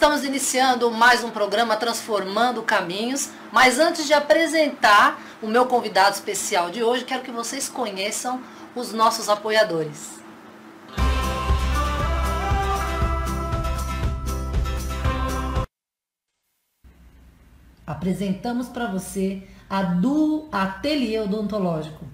Estamos iniciando mais um programa Transformando Caminhos, mas antes de apresentar o meu convidado especial de hoje, quero que vocês conheçam os nossos apoiadores. Apresentamos para você a Du Ateliê Odontológico.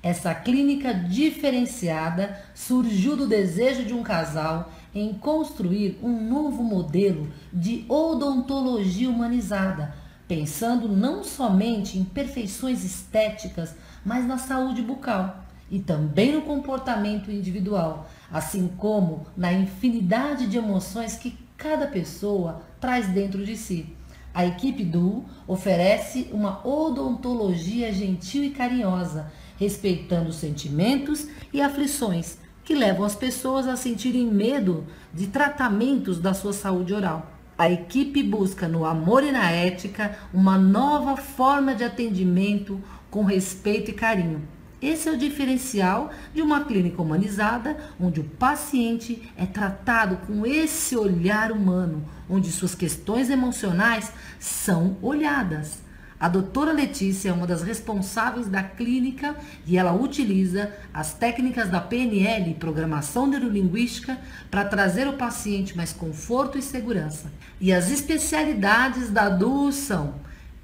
Essa clínica diferenciada surgiu do desejo de um casal em construir um novo modelo de odontologia humanizada, pensando não somente em perfeições estéticas, mas na saúde bucal e também no comportamento individual, assim como na infinidade de emoções que cada pessoa traz dentro de si. A equipe do oferece uma odontologia gentil e carinhosa, respeitando sentimentos e aflições que levam as pessoas a sentirem medo de tratamentos da sua saúde oral. A equipe busca no amor e na ética uma nova forma de atendimento com respeito e carinho. Esse é o diferencial de uma clínica humanizada, onde o paciente é tratado com esse olhar humano, onde suas questões emocionais são olhadas. A doutora Letícia é uma das responsáveis da clínica e ela utiliza as técnicas da PNL, Programação Neurolinguística, para trazer ao paciente mais conforto e segurança. E as especialidades da DU são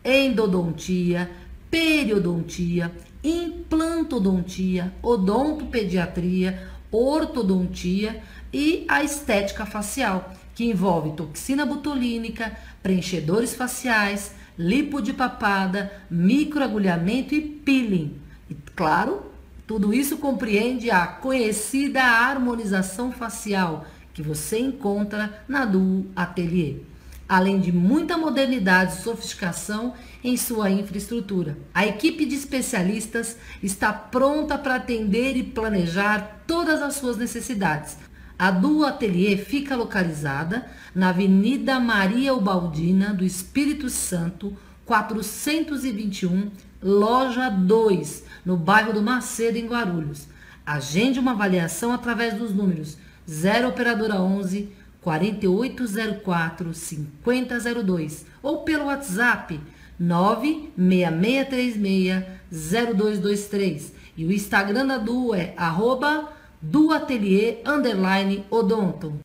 endodontia, periodontia, implantodontia, odontopediatria, ortodontia e a estética facial, que envolve toxina botulínica, preenchedores faciais, lipo de papada, microagulhamento e peeling. E claro, tudo isso compreende a conhecida harmonização facial que você encontra na Duo Atelier além de muita modernidade e sofisticação em sua infraestrutura. A equipe de especialistas está pronta para atender e planejar todas as suas necessidades. A Duo Atelier fica localizada na Avenida Maria Ubaldina do Espírito Santo, 421, loja 2, no bairro do Macedo, em Guarulhos. Agende uma avaliação através dos números 0 operadora 11 4804 5002 ou pelo WhatsApp 96636 0223 e o Instagram da Du é arroba duatelier underline odonto.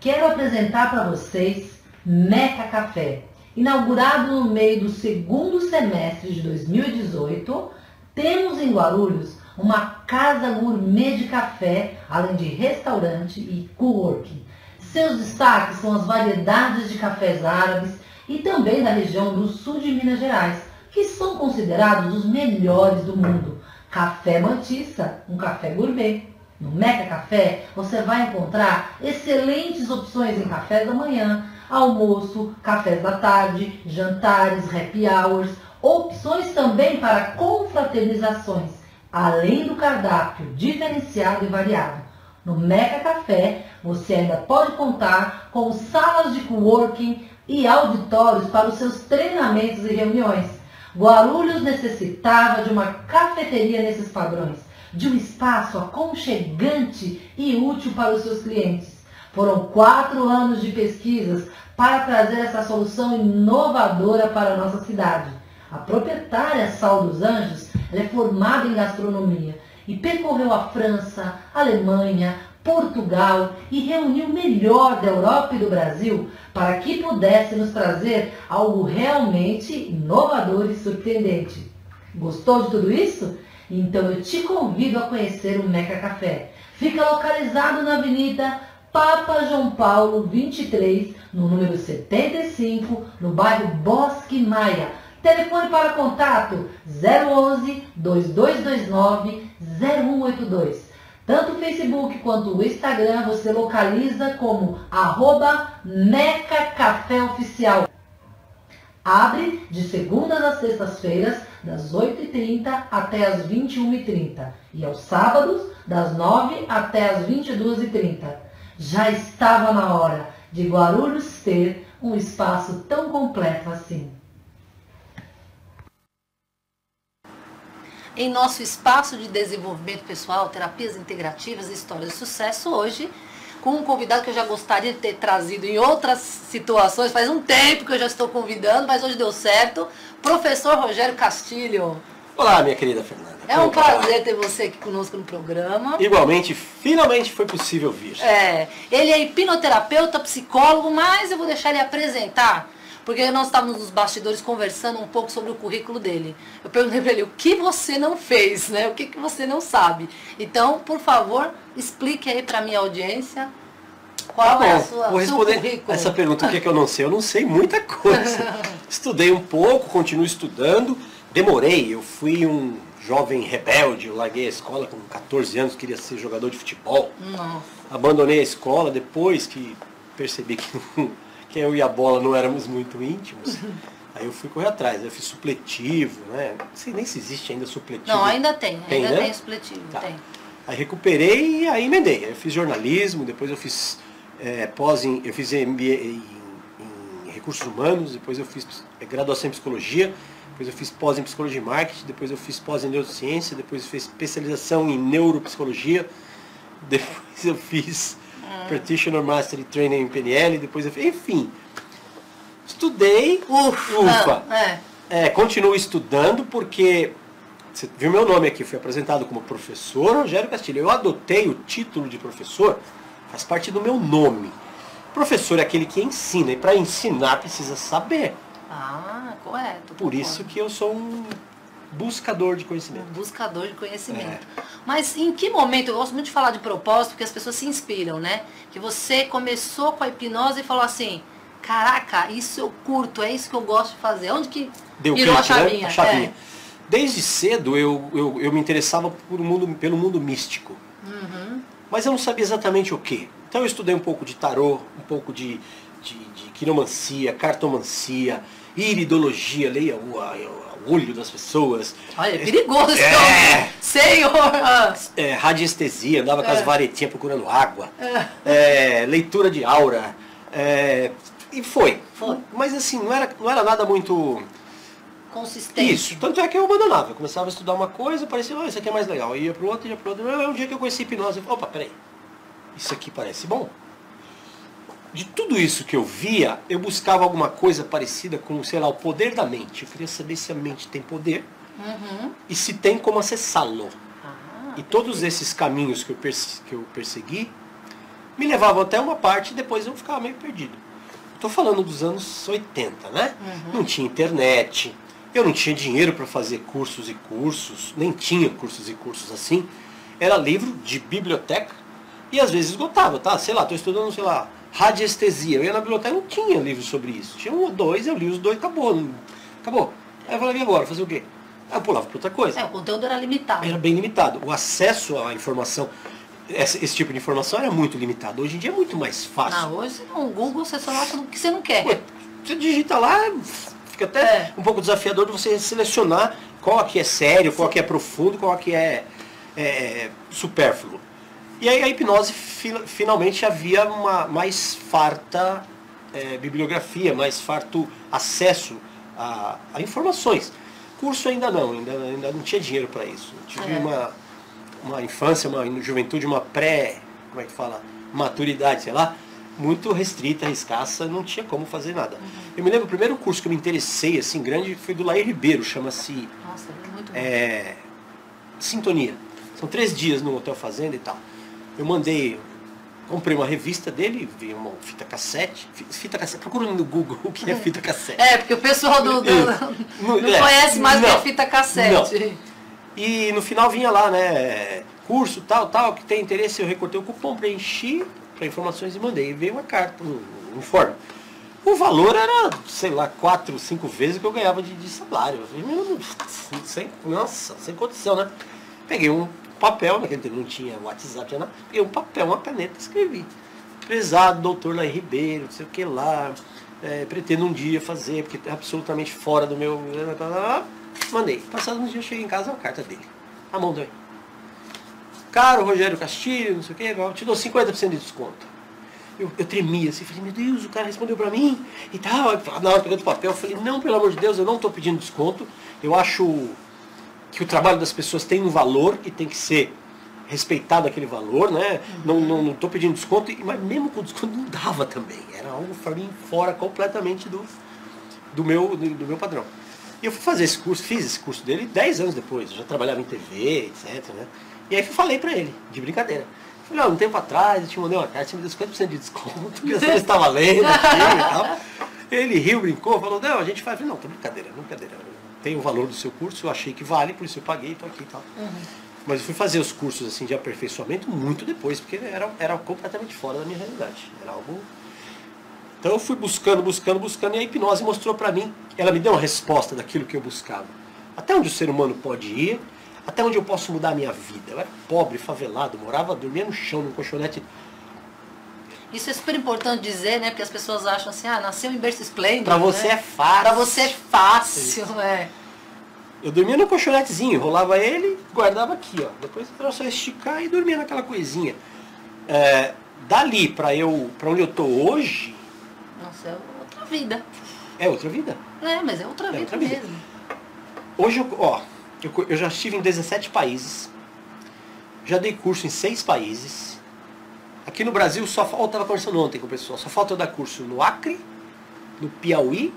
Quero apresentar para vocês Meca Café. Inaugurado no meio do segundo semestre de 2018, temos em Guarulhos uma casa gourmet de café, além de restaurante e coworking. Seus destaques são as variedades de cafés árabes e também da região do sul de Minas Gerais, que são considerados os melhores do mundo. Café Mantissa, um café gourmet. No Meca Café você vai encontrar excelentes opções em café da manhã, almoço, cafés da tarde, jantares, happy hours, opções também para confraternizações além do cardápio diferenciado e variado. No Meca Café, você ainda pode contar com salas de coworking e auditórios para os seus treinamentos e reuniões. Guarulhos necessitava de uma cafeteria nesses padrões, de um espaço aconchegante e útil para os seus clientes. Foram quatro anos de pesquisas para trazer essa solução inovadora para a nossa cidade. A proprietária Sal dos Anjos é formada em gastronomia e percorreu a França, Alemanha, Portugal e reuniu o melhor da Europa e do Brasil para que pudesse nos trazer algo realmente inovador e surpreendente. Gostou de tudo isso? Então eu te convido a conhecer o Meca Café. Fica localizado na Avenida Papa João Paulo 23, no número 75, no bairro Bosque Maia Telefone para contato 011 2229 0182. Tanto o Facebook quanto o Instagram você localiza como arroba Meca Café Oficial. Abre de segundas a sextas-feiras, das 8h30 até as 21h30. E aos sábados, das 9 até as 22h30. Já estava na hora de Guarulhos ter um espaço tão completo assim. Em nosso espaço de desenvolvimento pessoal, terapias integrativas e histórias de sucesso hoje com um convidado que eu já gostaria de ter trazido em outras situações. Faz um tempo que eu já estou convidando, mas hoje deu certo. Professor Rogério Castilho. Olá, minha querida Fernanda. É um prazer ter você aqui conosco no programa. Igualmente, finalmente foi possível vir. É, ele é hipnoterapeuta, psicólogo, mas eu vou deixar ele apresentar porque nós estávamos nos bastidores conversando um pouco sobre o currículo dele. Eu perguntei para ele o que você não fez, né? O que, que você não sabe. Então, por favor, explique aí para minha audiência qual tá é a sua, vou responder currículo. essa pergunta, o que, é que eu não sei? Eu não sei muita coisa. Estudei um pouco, continuo estudando. Demorei, eu fui um jovem rebelde, eu larguei a escola com 14 anos, queria ser jogador de futebol. Não. Abandonei a escola depois que percebi que não que eu e a bola não éramos muito íntimos. Aí eu fui correr atrás, eu fiz supletivo, né? Não sei nem se existe ainda supletivo. Não, ainda tem, tem ainda né? tem supletivo, tá. tem. Aí recuperei e aí emendei. Aí eu fiz jornalismo, depois eu fiz é, pós em, eu fiz MBA em, em, recursos humanos, depois eu fiz é, graduação em psicologia, depois eu fiz pós em psicologia e marketing, depois eu fiz pós em neurociência, depois eu fiz especialização em neuropsicologia, depois eu fiz Practitioner Mastery Training em PNL, depois eu enfim. Estudei, ufa, ufa. É. É, continuo estudando porque você viu meu nome aqui, fui apresentado como professor Rogério Castilho. Eu adotei o título de professor, faz parte do meu nome. Professor é aquele que ensina, e para ensinar precisa saber. Ah, correto. Por concordo. isso que eu sou um buscador de conhecimento. Um buscador de conhecimento. É. Mas em que momento, eu gosto muito de falar de propósito, porque as pessoas se inspiram, né? Que você começou com a hipnose e falou assim, caraca, isso eu curto, é isso que eu gosto de fazer. Onde que Deu virou clique, a chavinha? Né? A chavinha. É. Desde cedo eu, eu, eu me interessava por mundo, pelo mundo místico. Uhum. Mas eu não sabia exatamente o que. Então eu estudei um pouco de tarô, um pouco de, de, de quiromancia, cartomancia, iridologia, leia o, olho das pessoas. Olha, é perigoso esse é, Senhor! É, radiestesia, andava é. com as é. varetinhas procurando água. É. é. leitura de aura. É, e foi. foi. Mas assim, não era, não era nada muito... Consistente. Isso. Tanto é que eu abandonava. Eu começava a estudar uma coisa, parecia, oh, isso aqui é mais legal. Eu ia para o outro, ia para o outro. Um dia que eu conheci hipnose, eu falei, opa, peraí. Isso aqui parece bom de tudo isso que eu via, eu buscava alguma coisa parecida com, sei lá, o poder da mente. Eu queria saber se a mente tem poder uhum. e se tem como acessá-lo. Ah, e todos esses caminhos que eu, que eu persegui me levavam até uma parte e depois eu ficava meio perdido. Estou falando dos anos 80, né? Uhum. Não tinha internet, eu não tinha dinheiro para fazer cursos e cursos, nem tinha cursos e cursos assim. Era livro de biblioteca e às vezes esgotava, tá? Sei lá, estou estudando, sei lá, radiestesia. Eu ia na biblioteca não tinha livro sobre isso. Tinha um ou dois, eu li os dois, acabou. Acabou. Aí eu falei, e agora? Fazer o quê? Aí eu pulava para outra coisa. É, o conteúdo era limitado. Era bem limitado. O acesso à informação, esse, esse tipo de informação era muito limitado. Hoje em dia é muito mais fácil. Hoje no Google você só acha o que você não quer. Ué, você digita lá, fica até é. um pouco desafiador de você selecionar qual aqui é sério, qual aqui é profundo, qual aqui é, é supérfluo. E aí a hipnose finalmente havia uma mais farta é, bibliografia, mais farto acesso a, a, informações. Curso ainda não, ainda, ainda não tinha dinheiro para isso. Eu tive é. uma, uma infância, uma juventude, uma pré, como é que fala, maturidade, sei lá, muito restrita, escassa, não tinha como fazer nada. Uhum. Eu me lembro, o primeiro curso que eu me interessei, assim, grande, foi do Lair Ribeiro, chama-se... É é, Sintonia. São três dias no Hotel Fazenda e tal. Eu mandei, comprei uma revista dele, vi uma fita cassete. Fita cassete, procura no Google o que é fita cassete. É, porque o pessoal do, do não, não é, conhece mais o que é fita cassete. Não. E no final vinha lá, né? Curso, tal, tal, que tem interesse, eu recortei o cupom, preenchi para informações e mandei. E veio uma carta, um, um informe. O valor era, sei lá, quatro, cinco vezes o que eu ganhava de, de salário. Eu falei, meu, sem, nossa, sem condição, né? Peguei um papel, naquele tempo não tinha WhatsApp, tinha nada, peguei um papel, uma caneta, escrevi. Prezado doutor Lai Ribeiro, não sei o que lá, é, pretendo um dia fazer, porque é absolutamente fora do meu. Mandei. Passado uns dias cheguei em casa, uma carta dele. A mão também. Caro Rogério Castilho, não sei o que, te dou 50% de desconto. Eu, eu tremia assim, falei, meu Deus, o cara respondeu pra mim e tal. Na hora pegando o papel, eu falei, não, pelo amor de Deus, eu não estou pedindo desconto. Eu acho que o trabalho das pessoas tem um valor e tem que ser respeitado aquele valor, né? Não, não, tô pedindo desconto, mas mesmo com desconto não dava também. Era algo para mim fora completamente do, do, meu, do, do meu padrão. E eu fui fazer esse curso, fiz esse curso dele 10 anos depois, eu já trabalhava em TV, etc. Né? E aí falei para ele, de brincadeira. Falei, ó, um tempo atrás eu te mandei uma carta, você me deu 50% de desconto, que você estava lendo aqui e tal. Ele riu, brincou, falou, não, a gente faz. Falei, não, tô brincadeira, brincadeira. Tem o valor do seu curso, eu achei que vale, por isso eu paguei, tô aqui e tal. Uhum. Mas eu fui fazer os cursos assim de aperfeiçoamento muito depois, porque era, era completamente fora da minha realidade. Era algo. Então eu fui buscando, buscando, buscando, e a hipnose mostrou para mim, ela me deu uma resposta daquilo que eu buscava. Até onde o ser humano pode ir, até onde eu posso mudar a minha vida. Eu era pobre, favelado, morava, dormia no chão, num colchonete. Isso é super importante dizer, né? Porque as pessoas acham assim, ah, nasceu em berço esplêndido. Pra você né? é fácil. Pra você é fácil, é. Eu dormia no colchonetezinho, enrolava ele, guardava aqui, ó. Depois era só esticar e dormia naquela coisinha. É, dali para eu, para onde eu tô hoje. Nossa, é outra vida. É outra vida. É, mas é outra, é vida, outra vida mesmo. Hoje, eu, ó, eu, eu já estive em 17 países. Já dei curso em 6 países. Aqui no Brasil só falta, eu estava conversando ontem com o pessoal, só falta eu dar curso no Acre, no Piauí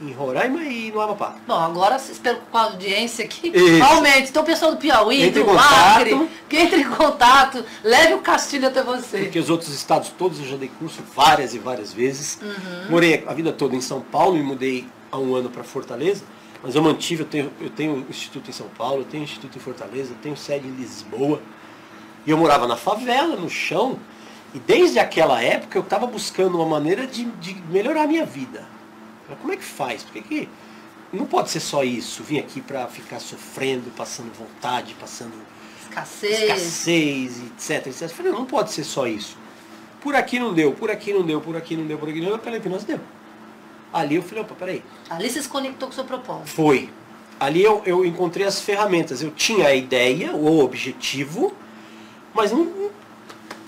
em Roraima e no Amapá. Bom, agora espero com a audiência aqui Isso. aumente. Então, o pessoal do Piauí, entre do Acre, que entre em contato, leve o Castilho até você. Porque os outros estados todos eu já dei curso várias e várias vezes. Uhum. Morei a vida toda em São Paulo e mudei há um ano para Fortaleza. Mas eu mantive, eu tenho, eu tenho instituto em São Paulo, eu tenho instituto em Fortaleza, eu tenho sede em Lisboa. E eu morava na favela, no chão. E desde aquela época eu estava buscando uma maneira de, de melhorar a minha vida como é que faz? Porque que não pode ser só isso, vir aqui para ficar sofrendo, passando vontade, passando escassez, escassez etc, etc. Eu falei, não pode ser só isso. Por aqui não deu, por aqui não deu, por aqui não deu, por aqui não deu, pela hipnose deu. Ali eu falei, opa, peraí. Ali você se conectou com o seu propósito. Foi. Ali eu, eu encontrei as ferramentas. Eu tinha a ideia, o objetivo, mas não,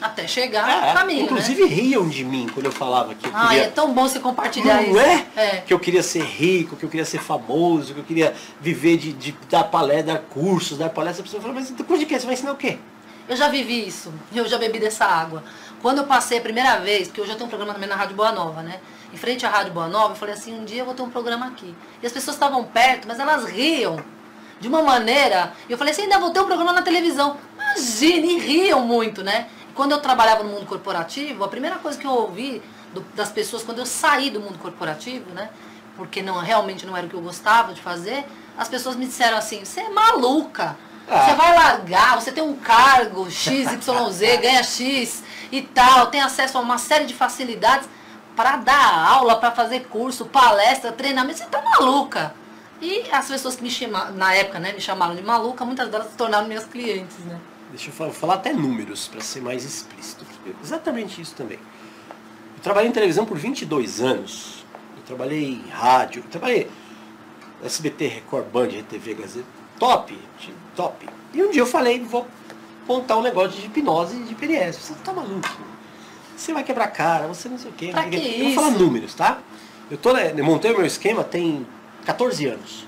até chegar é, no caminho. Inclusive né? riam de mim quando eu falava que eu ah, queria. é tão bom você compartilhar não isso. É? é? Que eu queria ser rico, que eu queria ser famoso, que eu queria viver de, de dar palestra, dar cursos, dar palestra. A pessoa fala, mas depois de quê? Você vai ensinar o quê? Eu já vivi isso, eu já bebi dessa água. Quando eu passei a primeira vez, porque eu já tenho um programa também na Rádio Boa Nova, né? Em frente à Rádio Boa Nova, eu falei assim, um dia eu vou ter um programa aqui. E as pessoas estavam perto, mas elas riam de uma maneira. E eu falei assim, ainda vou ter um programa na televisão. Imagina, e riam muito, né? Quando eu trabalhava no mundo corporativo, a primeira coisa que eu ouvi do, das pessoas quando eu saí do mundo corporativo, né? Porque não, realmente não era o que eu gostava de fazer, as pessoas me disseram assim, você é maluca. Ah. Você vai largar, você tem um cargo XYZ, ganha X e tal, tem acesso a uma série de facilidades para dar aula, para fazer curso, palestra, treinamento, você tá maluca. E as pessoas que me chamaram, na época, né, me chamaram de maluca, muitas delas se tornaram minhas clientes, né? Deixa eu falar até números para ser mais explícito. Exatamente isso também. Eu trabalhei em televisão por 22 anos. Eu trabalhei em rádio, eu trabalhei SBT, Record, Band, RTV, Gazeta. Top, top. E um dia eu falei, vou montar um negócio de hipnose e de PNS. Você tá maluco? Você vai quebrar cara, você não sei o quê. Pra que eu vou falar números, tá? Eu, tô, né, eu montei o meu esquema tem 14 anos.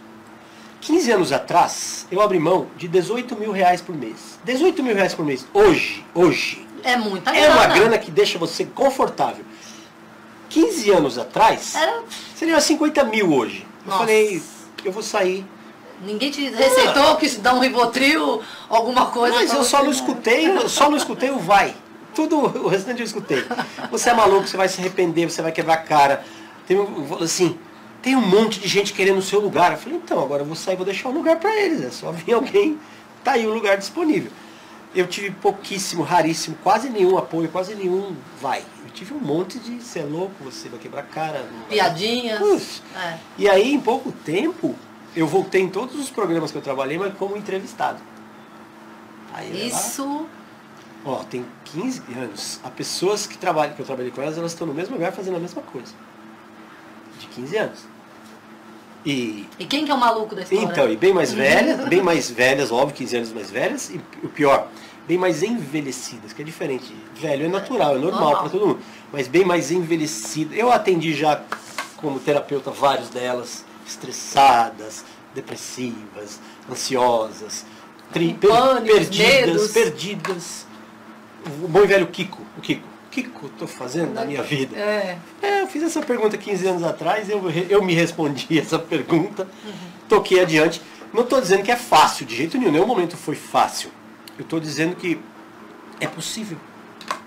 15 anos atrás, eu abri mão de 18 mil reais por mês. 18 mil reais por mês. Hoje, hoje. É muita grana. É uma grana que deixa você confortável. 15 anos atrás, Era... seria 50 mil hoje. Eu Nossa. falei, eu vou sair. Ninguém te receitou que dá um ribotril, alguma coisa. Mas eu só não escutei, eu só não escutei o vai. Tudo o restante eu escutei. Você é maluco, você vai se arrepender, você vai quebrar a cara. Tem assim, tem um monte de gente querendo o seu lugar. Eu falei, então, agora eu vou sair, vou deixar um lugar para eles. É só vir alguém, tá aí o lugar disponível. Eu tive pouquíssimo, raríssimo, quase nenhum apoio, quase nenhum vai. Eu tive um monte de, você é louco, você vai quebrar cara. Piadinhas. É. E aí, em pouco tempo, eu voltei em todos os programas que eu trabalhei, mas como entrevistado. Aí, Isso. ó, tem 15 anos. As pessoas que, trabalham, que eu trabalhei com elas, elas estão no mesmo lugar fazendo a mesma coisa. De 15 anos. E, e quem que é o maluco da história? Então, e bem mais velhas, bem mais velhas, óbvio, 15 anos mais velhas, e o pior, bem mais envelhecidas, que é diferente. Velho é natural, é normal para todo mundo, mas bem mais envelhecidas. Eu atendi já como terapeuta vários delas, estressadas, depressivas, ansiosas, tri, pânicos, perdidas, medos. perdidas. O bom e velho Kiko, o Kiko. O que eu estou fazendo na minha vida? É. É, eu fiz essa pergunta 15 anos atrás, eu, eu me respondi essa pergunta, toquei adiante. Não estou dizendo que é fácil, de jeito nenhum, nenhum momento foi fácil. Eu estou dizendo que é possível.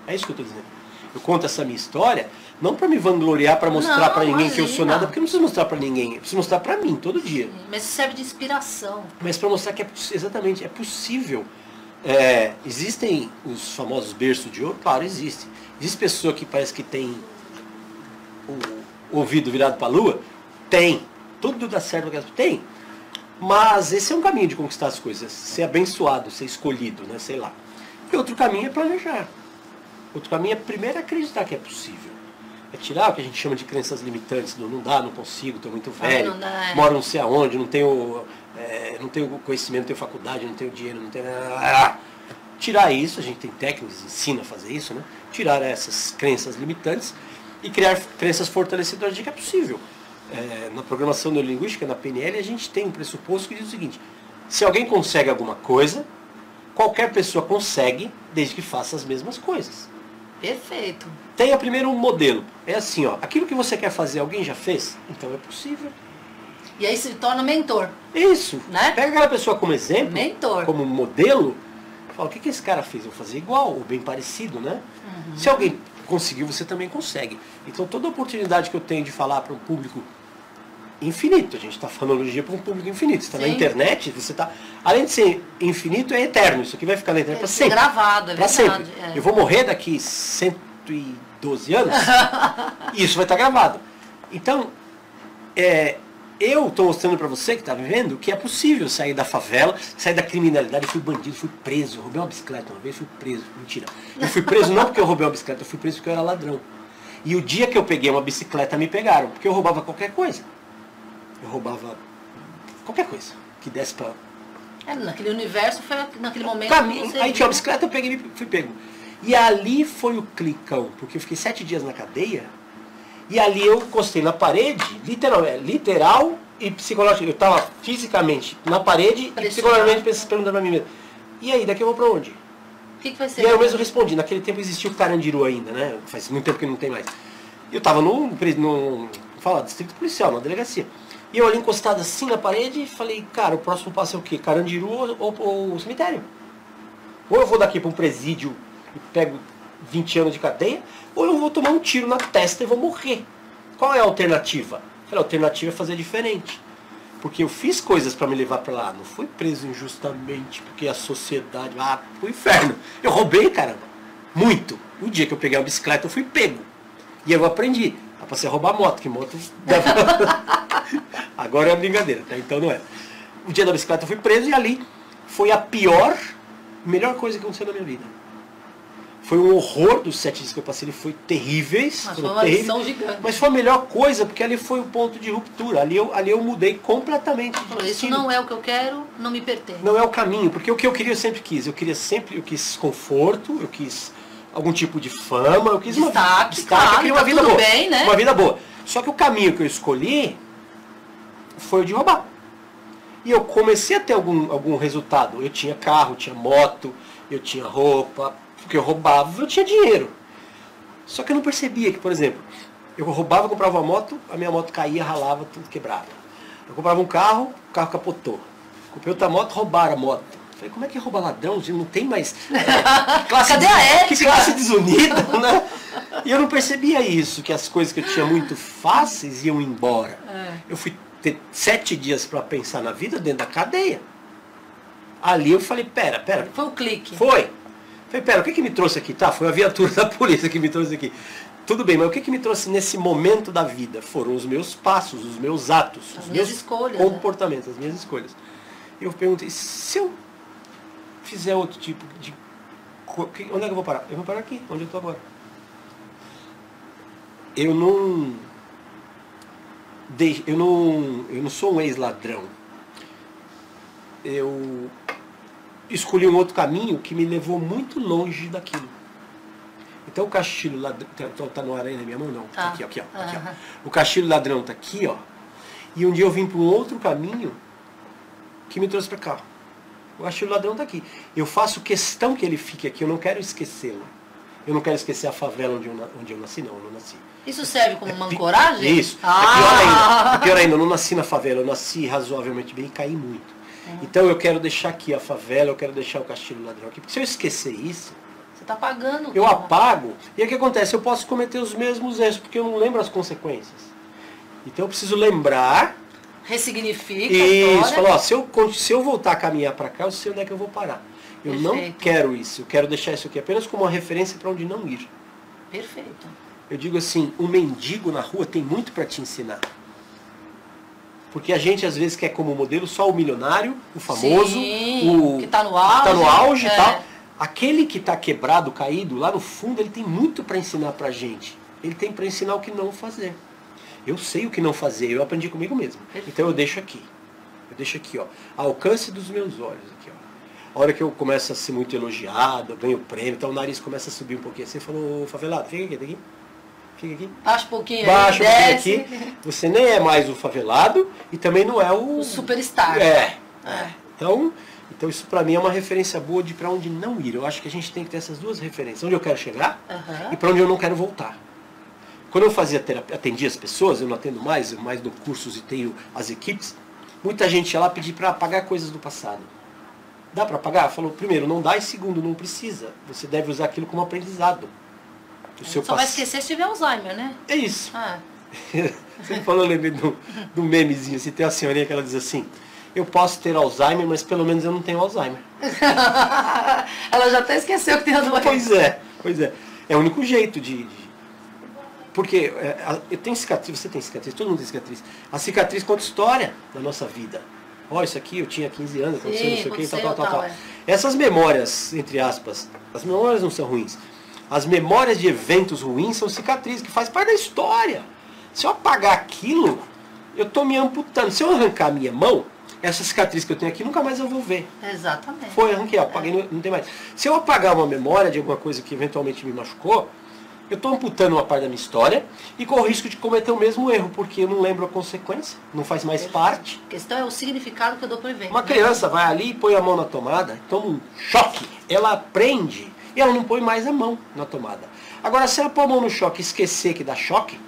É isso que eu estou dizendo. Eu conto essa minha história, não para me vangloriar, para mostrar para ninguém que eu sou imagina. nada, porque eu não preciso mostrar para ninguém, eu preciso mostrar para mim todo dia. Mas isso serve de inspiração. Mas para mostrar que é exatamente, é possível. É, existem os famosos berços de ouro? Claro, existe. Existe pessoa que parece que tem o ouvido virado para a lua? Tem. Tudo dá certo, tem. Mas esse é um caminho de conquistar as coisas. Ser abençoado, ser escolhido, né? Sei lá. E outro caminho é planejar. Outro caminho é primeiro acreditar que é possível. É tirar o que a gente chama de crenças limitantes, do não dá, não consigo, estou muito Ah, velho, não dá, é. moro não sei aonde, não tenho, é, não tenho conhecimento, não tenho faculdade, não tenho dinheiro, não tenho. Tirar isso, a gente tem técnicos, ensina a fazer isso, né? Tirar essas crenças limitantes e criar crenças fortalecedoras de que é possível. É, na programação neurolinguística, na PNL, a gente tem um pressuposto que diz o seguinte: se alguém consegue alguma coisa, qualquer pessoa consegue, desde que faça as mesmas coisas. Perfeito. Tenha primeiro um modelo. É assim, ó, aquilo que você quer fazer, alguém já fez? Então é possível. E aí se torna mentor. Isso. Né? Pega aquela pessoa como exemplo, Mentor. como modelo, fala, o que, que esse cara fez? Eu vou fazer igual, ou bem parecido, né? Uhum. Se alguém conseguiu, você também consegue. Então toda oportunidade que eu tenho de falar para um público infinito, a gente está falando hoje para um público infinito. Você está na internet, você está. Além de ser infinito, é eterno. Isso aqui vai ficar na internet É para sempre. gravado, é Pra verdade. sempre. é. Eu vou morrer daqui 112 anos e isso vai estar gravado. Então, é, eu estou mostrando para você que está vivendo que é possível sair da favela, sair da criminalidade. Eu fui bandido, fui preso, eu roubei uma bicicleta uma vez, fui preso. Mentira. Eu fui preso não porque eu roubei uma bicicleta, eu fui preso porque eu era ladrão. E o dia que eu peguei uma bicicleta me pegaram, porque eu roubava qualquer coisa. Eu roubava qualquer coisa que desse para É, naquele universo foi naquele momento. Que você Aí tinha uma bicicleta, eu peguei e fui pego. E ali foi o clicão, porque eu fiquei sete dias na cadeia, e ali eu encostei na parede, literal, é, literal e psicológico. Eu estava fisicamente na parede e psicologicamente perguntando pra mim mesmo. E aí, daqui eu vou pra onde? O que, que vai ser? E aí eu mesmo respondi, naquele tempo existia o Carandiru ainda, né? Faz muito tempo que não tem mais. Eu tava num, pres- num fala, distrito policial, na delegacia. E eu ali encostado assim na parede e falei, cara, o próximo passo é o quê? Carandiru ou, ou, ou cemitério? Ou eu vou daqui para um presídio e pego 20 anos de cadeia, ou eu vou tomar um tiro na testa e vou morrer. Qual é a alternativa? A alternativa é fazer diferente. Porque eu fiz coisas para me levar para lá. Não fui preso injustamente, porque a sociedade. Ah, pro inferno. Eu roubei, caramba. Muito. O dia que eu peguei uma bicicleta, eu fui pego. E eu aprendi. Dá pra você roubar moto, que moto. Agora é brincadeira, tá? Então não é. O dia da bicicleta eu fui preso e ali foi a pior, melhor coisa que aconteceu na minha vida. Foi um horror dos sete dias que eu passei, ele foi terríveis. Mas foram foi uma terríveis. gigante. Mas foi a melhor coisa, porque ali foi o ponto de ruptura. Ali eu, ali eu mudei completamente de Falou, Isso não é o que eu quero, não me pertence. Não é o caminho, porque o que eu queria eu sempre quis. Eu queria sempre, eu quis conforto, eu quis algum tipo de fama, eu quis uma Destaque, destaque, eu claro, queria uma tá vida boa. bem, né? Uma vida boa. Só que o caminho que eu escolhi foi o de roubar. E eu comecei a ter algum, algum resultado. Eu tinha carro, tinha moto, eu tinha roupa, porque eu roubava, eu tinha dinheiro. Só que eu não percebia que, por exemplo, eu roubava, comprava uma moto, a minha moto caía, ralava, tudo quebrava. Eu comprava um carro, o carro capotou. Comprei outra moto, roubaram a moto. Falei, como é que rouba ladrão? Não tem mais. Que classe, Cadê a Que ética? classe desunida, né? E eu não percebia isso, que as coisas que eu tinha muito fáceis iam embora. É. Eu fui ter sete dias para pensar na vida dentro da cadeia. Ali eu falei, pera, pera, Foi o clique. foi. Falei, pera, o que, que me trouxe aqui? Tá, foi a viatura da polícia que me trouxe aqui. Tudo bem, mas o que, que me trouxe nesse momento da vida? Foram os meus passos, os meus atos, As os minhas meus escolhas, né? comportamentos, as minhas escolhas. Eu perguntei, se eu fizer outro tipo de. Onde é que eu vou parar? Eu vou parar aqui, onde eu estou agora. Eu não. Eu não. Eu não sou um ex-ladrão. Eu escolhi um outro caminho que me levou muito longe daquilo. Então o Castilho Ladrão. Tá, tá no ar aí na minha mão? Não. Tá Tá. aqui, ó, aqui, ó, aqui, ó. O Castilho Ladrão tá aqui, ó. E um dia eu vim para um outro caminho que me trouxe para cá. O Castilho Ladrão está aqui. Eu faço questão que ele fique aqui, eu não quero esquecê-lo. Eu não quero esquecer a favela onde eu, onde eu nasci, não, eu não nasci. Isso serve como uma ancoragem? Isso. Ah. É, pior ainda, é pior ainda, eu não nasci na favela, eu nasci razoavelmente bem e caí muito. É. Então eu quero deixar aqui a favela, eu quero deixar o Castilho Ladrão aqui. Porque se eu esquecer isso, você está apagando. Eu apago. E o que acontece? Eu posso cometer os mesmos erros, porque eu não lembro as consequências. Então eu preciso lembrar. Ressignifica. Isso, falou, ó, se eu, se eu voltar a caminhar para cá, eu sei onde é que eu vou parar. Eu Perfeito. não quero isso. Eu quero deixar isso aqui apenas como uma referência para onde não ir. Perfeito. Eu digo assim, o um mendigo na rua tem muito para te ensinar. Porque a gente às vezes quer como modelo só o milionário, o famoso, Sim, o que está no auge, tá no auge é. e tal. Aquele que está quebrado, caído, lá no fundo, ele tem muito para ensinar para a gente. Ele tem para ensinar o que não fazer. Eu sei o que não fazer, eu aprendi comigo mesmo. Então eu deixo aqui. Eu deixo aqui, ó. Alcance dos meus olhos. Aqui, ó. A hora que eu começo a ser muito elogiado, eu ganho prêmio, então o nariz começa a subir um pouquinho. Você falou, favelado, fica aqui, aqui. Fica aqui. Baixa um pouquinho Baixa aí, um pouquinho aqui. Você nem é mais o favelado e também não é o. O superstar. É. é. Então, então isso para mim é uma referência boa de para onde não ir. Eu acho que a gente tem que ter essas duas referências. Onde eu quero chegar uhum. e para onde eu não quero voltar. Quando eu fazia terapia, atendia as pessoas, eu não atendo mais, eu mais dou cursos e tenho as equipes, muita gente ia lá pedir para apagar coisas do passado. Dá para apagar? Falou, primeiro, não dá, e segundo, não precisa. Você deve usar aquilo como aprendizado. O seu Só pass... vai esquecer se tiver Alzheimer, né? É isso. Ah. Você falou, eu lembrei do, do memezinho, assim, tem uma senhorinha que ela diz assim, eu posso ter Alzheimer, mas pelo menos eu não tenho Alzheimer. ela já até esqueceu que tem Alzheimer. Pois é, pois é. É o único jeito de, de porque é, eu tenho cicatriz, você tem cicatriz, todo mundo tem cicatriz. A cicatriz conta história da nossa vida. Ó, oh, isso aqui eu tinha 15 anos, aconteceu Sim, não sei o que, tal, tal, tal, tal. É. Essas memórias, entre aspas, as memórias não são ruins. As memórias de eventos ruins são cicatrizes, que faz parte da história. Se eu apagar aquilo, eu estou me amputando. Se eu arrancar a minha mão, essa cicatriz que eu tenho aqui nunca mais eu vou ver. Exatamente. Foi, arranquei, apaguei, é. não, tem mais. Se eu apagar uma memória de alguma coisa que eventualmente me machucou, eu estou amputando uma parte da minha história e com o risco de cometer o mesmo erro, porque eu não lembro a consequência, não faz mais parte. A questão é o significado que eu dou para o evento. Uma né? criança vai ali e põe a mão na tomada, toma um choque, ela aprende e ela não põe mais a mão na tomada. Agora, se ela pôr a mão no choque e esquecer que dá choque,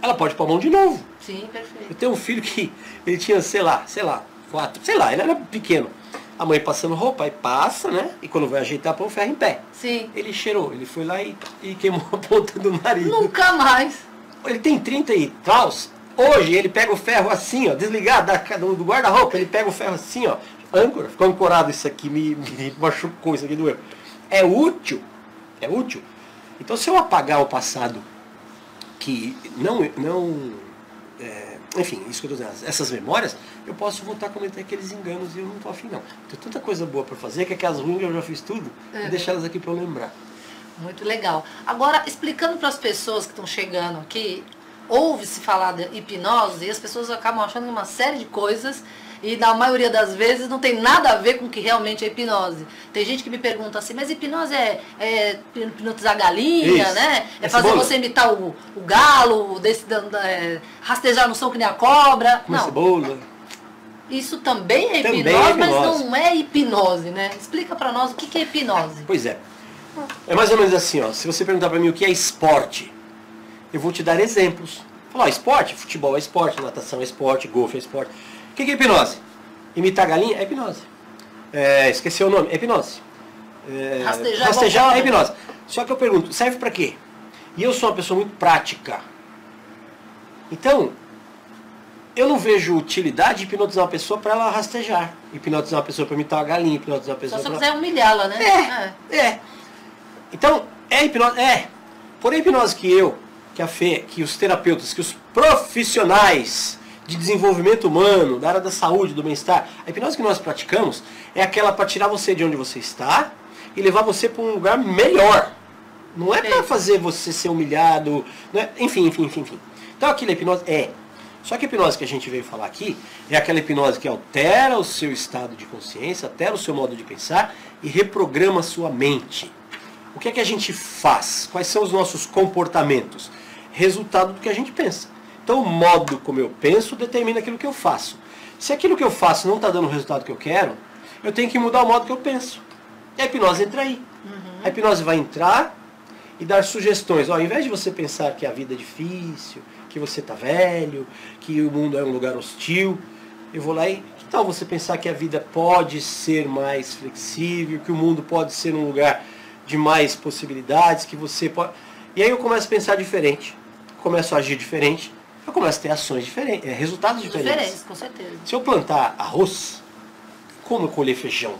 ela pode pôr a mão de novo. Sim, perfeito. Eu tenho um filho que ele tinha, sei lá, sei lá, quatro, sei lá, ele era pequeno a mãe passando roupa, aí passa, né? E quando vai ajeitar, põe o ferro em pé. Sim. Ele cheirou, ele foi lá e, e queimou a ponta do nariz. Nunca mais. Ele tem 30 e tal. Hoje ele pega o ferro assim, ó, desligado do guarda-roupa, ele pega o ferro assim, ó, âncora, ficou ancorado isso aqui, me, me machucou, isso aqui doeu. É útil, é útil. Então se eu apagar o passado que não, não é, enfim, isso que eu estou dizendo, essas memórias, eu posso voltar a cometer aqueles enganos e eu não estou afim não. Tem tanta coisa boa para fazer que aquelas ruins eu já fiz tudo é. e deixar elas aqui para eu lembrar. Muito legal. Agora, explicando para as pessoas que estão chegando aqui, ouve-se falar de hipnose e as pessoas acabam achando uma série de coisas e na maioria das vezes não tem nada a ver com o que realmente é hipnose. Tem gente que me pergunta assim, mas hipnose é, é hipnotizar galinha, Isso. né? É Esse fazer bolo. você imitar o, o galo, desse, é, rastejar no som que nem a cobra. Com não. Cebola. Isso também é também hipnose, é hipnose, mas não é hipnose, né? Explica para nós o que é hipnose. Pois é. É mais ou menos assim, ó. Se você perguntar para mim o que é esporte, eu vou te dar exemplos. Falar, esporte, futebol é esporte, natação é esporte, golfe é esporte que, que é hipnose? Imitar galinha é hipnose. É, esqueci o nome, é hipnose. É, rastejar, rastejar é hipnose. Só que eu pergunto, serve para quê? E eu sou uma pessoa muito prática. Então, eu não vejo utilidade de hipnotizar uma pessoa para ela rastejar. Hipnotizar uma pessoa para imitar uma galinha, hipnotizar uma pessoa Só se você quiser humilhá-la, né? É, é, é. Então, é hipnose, é. Porém, a hipnose que eu, que a Fê, que os terapeutas, que os profissionais de desenvolvimento humano, da área da saúde, do bem-estar. A hipnose que nós praticamos é aquela para tirar você de onde você está e levar você para um lugar melhor. Não é para fazer você ser humilhado, é, enfim, enfim, enfim, enfim. Então aquilo é hipnose é. Só que a hipnose que a gente veio falar aqui é aquela hipnose que altera o seu estado de consciência, altera o seu modo de pensar e reprograma a sua mente. O que é que a gente faz? Quais são os nossos comportamentos? Resultado do que a gente pensa. Então o modo como eu penso determina aquilo que eu faço. Se aquilo que eu faço não está dando o resultado que eu quero, eu tenho que mudar o modo que eu penso. E a hipnose entra aí. Uhum. A hipnose vai entrar e dar sugestões. Ó, ao invés de você pensar que a vida é difícil, que você está velho, que o mundo é um lugar hostil, eu vou lá e que tal você pensar que a vida pode ser mais flexível, que o mundo pode ser um lugar de mais possibilidades, que você pode. E aí eu começo a pensar diferente, começo a agir diferente, eu começo a ter ações diferentes, é, resultados diferentes. Diferentes, com certeza. Se eu plantar arroz, como eu colher feijão?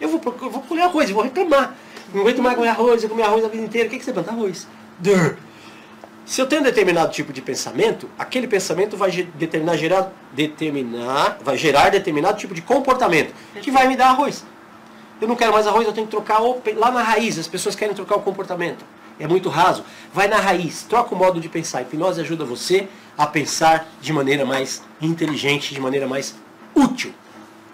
Eu vou, eu vou colher arroz, eu vou reclamar. Não aguento mais comer arroz, eu comi arroz a vida inteira. O que, que você planta? Arroz. Durr. Se eu tenho um determinado tipo de pensamento, aquele pensamento vai determinar, gerar, determinar, vai gerar determinado tipo de comportamento que vai me dar arroz. Eu não quero mais arroz, eu tenho que trocar lá na raiz. As pessoas querem trocar o comportamento. É muito raso. Vai na raiz, troca o modo de pensar. A hipnose ajuda você a pensar de maneira mais inteligente, de maneira mais útil.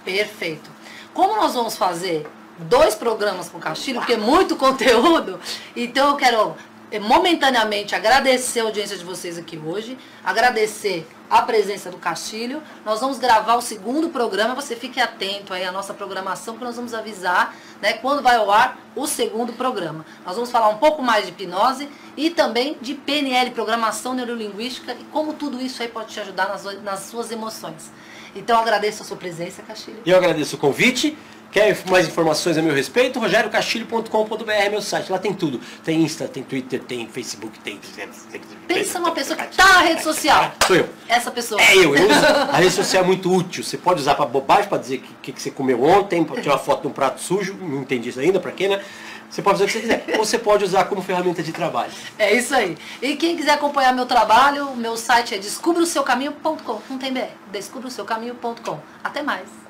Perfeito. Como nós vamos fazer dois programas com o Castilho, porque é muito conteúdo, então eu quero momentaneamente agradecer a audiência de vocês aqui hoje, agradecer a presença do Castilho. Nós vamos gravar o segundo programa, você fique atento aí à nossa programação, que nós vamos avisar né, quando vai ao ar o segundo programa. Nós vamos falar um pouco mais de hipnose e também de PNL, Programação Neurolinguística, e como tudo isso aí pode te ajudar nas, nas suas emoções. Então agradeço a sua presença, Castilho. Eu agradeço o convite. Quer mais informações a meu respeito? rogeriocastilho.com.br meu site. Lá tem tudo. Tem Insta, tem Twitter, tem Facebook, tem. Pensa uma pessoa que está na rede social. Sou eu. Essa pessoa. É eu. eu uso. A rede social é muito útil. Você pode usar para bobagem, para dizer o que, que, você comeu ontem, para tirar uma foto de um prato sujo. Não entendi isso ainda, para quê, né? Você pode fazer o que você quiser. Ou você pode usar como ferramenta de trabalho. É isso aí. E quem quiser acompanhar meu trabalho, meu site é descubroseucaminho.com. Não tem BR. Descubroseucaminho.com. Até mais.